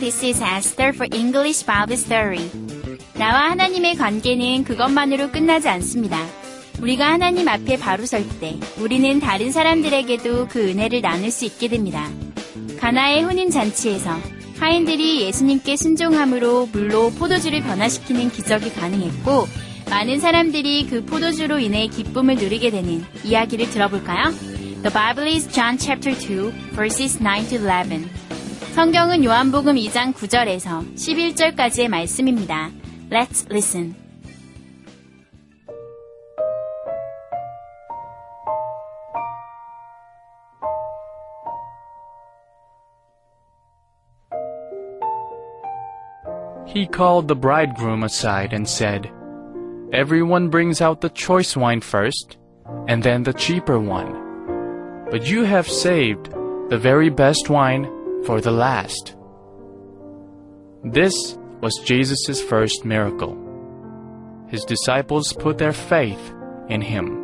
This is Esther for English Bible Story. 나와 하나님의 관계는 그것만으로 끝나지 않습니다. 우리가 하나님 앞에 바로 설 때 우리는 다른 사람들에게도 그 은혜를 나눌 수 있게 됩니다. 가나의 혼인 잔치에서 하인들이 예수님께 순종함으로 물로 포도주를 변화시키는 기적이 가능했고 많은 사람들이 그 포도주로 인해 기쁨을 누리게 되는 이야기를 들어볼까요? The Bible is John chapter 2 verses 9 to 11. 성경은 요한복음 2장 9절에서 11절까지의 말씀입니다. Let's listen. He called the bridegroom aside and said, Everyone brings out the choice wine first, and then the cheaper one. But you have saved the very best wine for the last. This was Jesus' first miracle. His disciples put their faith in him.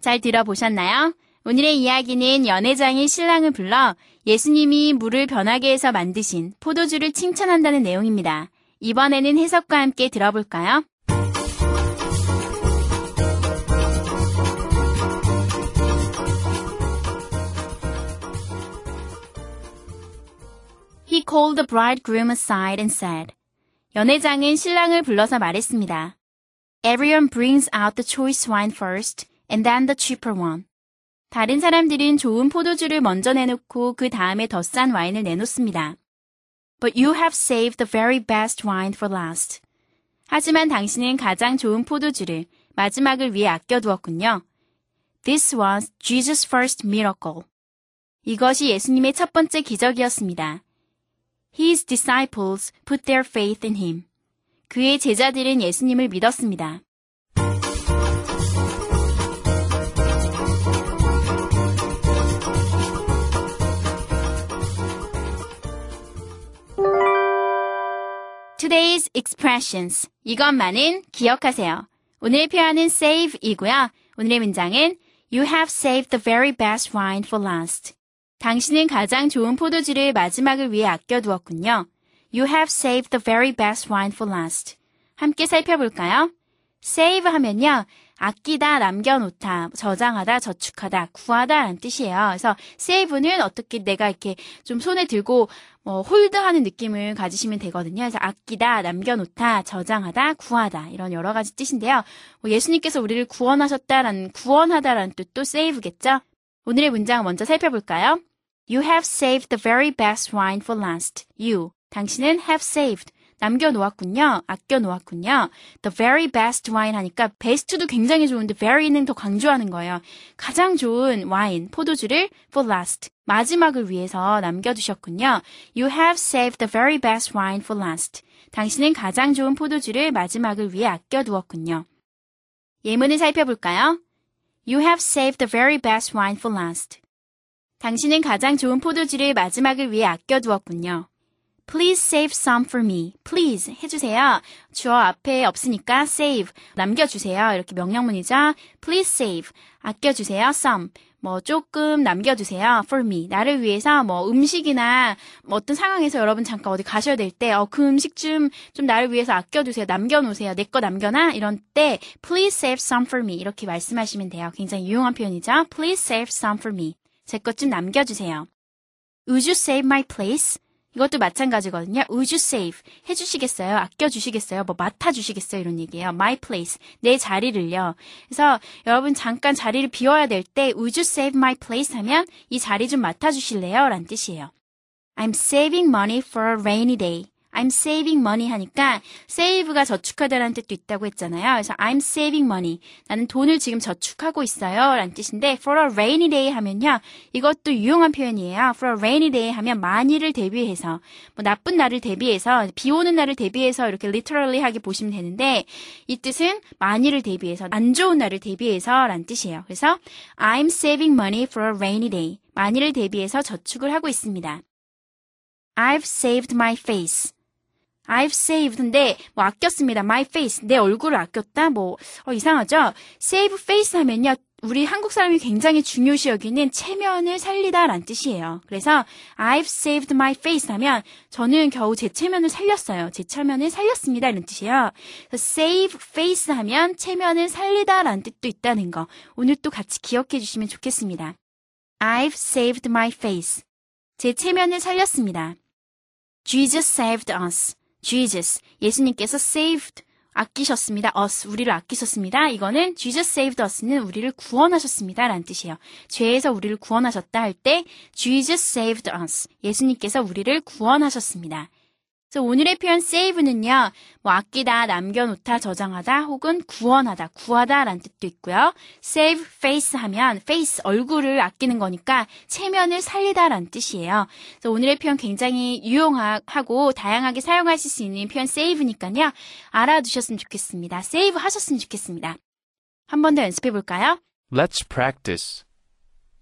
잘 들어보셨나요? 오늘의 이야기는 연회장이 신랑을 불러 예수님이 물을 변하게 해서 만드신 포도주를 칭찬한다는 내용입니다. 이번에는 해석과 함께 들어볼까요? He called the bridegroom aside and said, 연회장은 신랑을 불러서 말했습니다. Everyone brings out the choice wine first and then the cheaper one. 다른 사람들은 좋은 포도주를 먼저 내놓고 그 다음에 더 싼 와인을 내놓습니다. But you have saved the very best wine for last. 하지만 당신은 가장 좋은 포도주를 마지막을 위해 아껴두었군요. This was Jesus' first miracle. 이것이 예수님의 첫 번째 기적이었습니다. His disciples put their faith in him. 그의 제자들은 예수님을 믿었습니다. Today's expressions. 이것만은 기억하세요. 오늘의 표현은 save이고요. 오늘의 문장은 You have saved the very best wine for last. 당신은 가장 좋은 포도주를 마지막을 위해 아껴두었군요. You have saved the very best wine for last. 함께 살펴볼까요? save 하면요. 아끼다, 남겨놓다, 저장하다, 저축하다, 구하다 라는 뜻이에요. 그래서 save는 어떻게 내가 이렇게 좀 손에 들고 뭐 홀드하는 느낌을 가지시면 되거든요. 그래서 아끼다, 남겨놓다, 저장하다, 구하다 이런 여러 가지 뜻인데요. 뭐 예수님께서 우리를 구원하셨다라는 구원하다라는 뜻도 save겠죠. 오늘의 문장 먼저 살펴볼까요? You have saved the very best wine for last. You, 당신은 have saved. 남겨놓았군요. 아껴놓았군요. The very best wine 하니까 best도 굉장히 좋은데 very는 더 강조하는 거예요. 가장 좋은 와인, 포도주를 for last. 마지막을 위해서 남겨두셨군요. You have saved the very best wine for last. 당신은 가장 좋은 포도주를 마지막을 위해 아껴두었군요. 예문을 살펴볼까요? You have saved the very best wine for last. 당신은 가장 좋은 포도주를 마지막을 위해 아껴두었군요. Please save some for me. Please 해주세요. 주어 앞에 없으니까 save 남겨주세요. 이렇게 명령문이죠. Please save 아껴주세요. some 뭐 조금 남겨두세요. for me 나를 위해서 뭐 음식이나 뭐 어떤 상황에서 여러분 잠깐 어디 가셔야 될 때 어 그 음식 좀 좀 나를 위해서 아껴두세요. 남겨놓으세요. 내 거 남겨놔 이런 때 please save some for me 이렇게 말씀하시면 돼요. 굉장히 유용한 표현이죠. Please save some for me 제 것 좀 남겨주세요. Would you save my place? 이것도 마찬가지거든요. Would you save? 해주시겠어요? 아껴주시겠어요? 뭐 맡아주시겠어요? 이런 얘기예요. My place. 내 자리를요. 그래서 여러분 잠깐 자리를 비워야 될 때 Would you save my place? 하면 이 자리 좀 맡아주실래요? 라는 뜻이에요. I'm saving money for a rainy day. I'm saving money 하니까 save가 저축하다라는 뜻도 있다고 했잖아요. 그래서 I'm saving money. 나는 돈을 지금 저축하고 있어요. 라는 뜻인데 for a rainy day 하면요. 이것도 유용한 표현이에요. for a rainy day 하면 만일을 대비해서 뭐 나쁜 날을 대비해서 비 오는 날을 대비해서 이렇게 literally 하게 보시면 되는데 이 뜻은 만일을 대비해서 안 좋은 날을 대비해서 라는 뜻이에요. 그래서 I'm saving money for a rainy day. 만일을 대비해서 저축을 하고 있습니다. I've saved my face. I've saved인데 뭐 아꼈습니다. My face. 내 얼굴을 아꼈다. 뭐 어, 이상하죠? save face 하면요. 우리 한국 사람이 굉장히 중요시 여기는 체면을 살리다라는 뜻이에요. 그래서 I've saved my face 하면 저는 겨우 제 체면을 살렸어요. 제 체면을 살렸습니다. 이런 뜻이에요. save face 하면 체면을 살리다라는 뜻도 있다는 거. 오늘 또 같이 기억해 주시면 좋겠습니다. I've saved my face. 제 체면을 살렸습니다. Jesus saved us. Jesus. 예수님께서 saved. 아끼셨습니다. us. 우리를 아끼셨습니다. 이거는 Jesus saved us는 우리를 구원하셨습니다. 라는 뜻이에요. 죄에서 우리를 구원하셨다 할 때 Jesus saved us. 예수님께서 우리를 구원하셨습니다. 그래서 오늘의 표현 save는요, 뭐 아끼다, 남겨놓다, 저장하다, 혹은 구원하다, 구하다라는 뜻도 있고요. save face 하면 face 얼굴을 아끼는 거니까 체면을 살리다라는 뜻이에요. 그래서 오늘의 표현 굉장히 유용하고 다양하게 사용하실 수 있는 표현 save니까요, 알아두셨으면 좋겠습니다. save 하셨으면 좋겠습니다. 한 번 더 연습해 볼까요? Let's practice.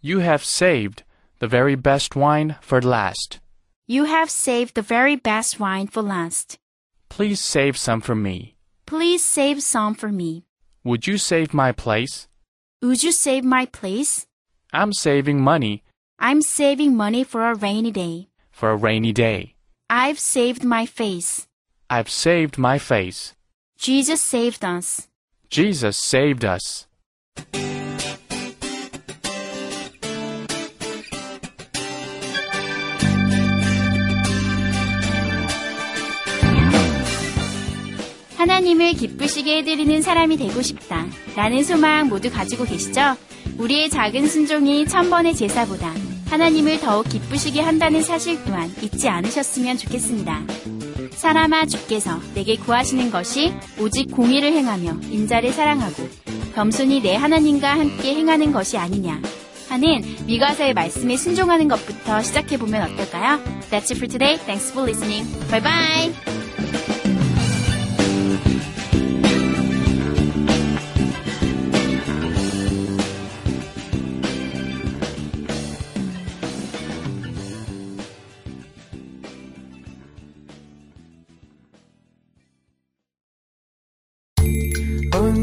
You have saved the very best wine for last. You have saved the very best wine for last. Please save some for me. Please save some for me. Would you save my place? Would you save my place? I'm saving money I'm saving money for a rainy day. for a rainy day. I've saved my face. I've saved my face. Jesus saved us. Jesus saved us. 하나님을 기쁘시게 해드리는 사람이 되고 싶다. 라는 소망 모두 가지고 계시죠? 우리의 작은 순종이 천번의 제사보다 하나님을 더욱 기쁘시게 한다는 사실 또한 잊지 않으셨으면 좋겠습니다. 사람아 주께서 내게 구하시는 것이 오직 공의를 행하며 인자를 사랑하고 겸손히 내 하나님과 함께 행하는 것이 아니냐 하는 미가서의 말씀에 순종하는 것부터 시작해 보면 어떨까요? That's it for today. Thanks for listening. Bye bye.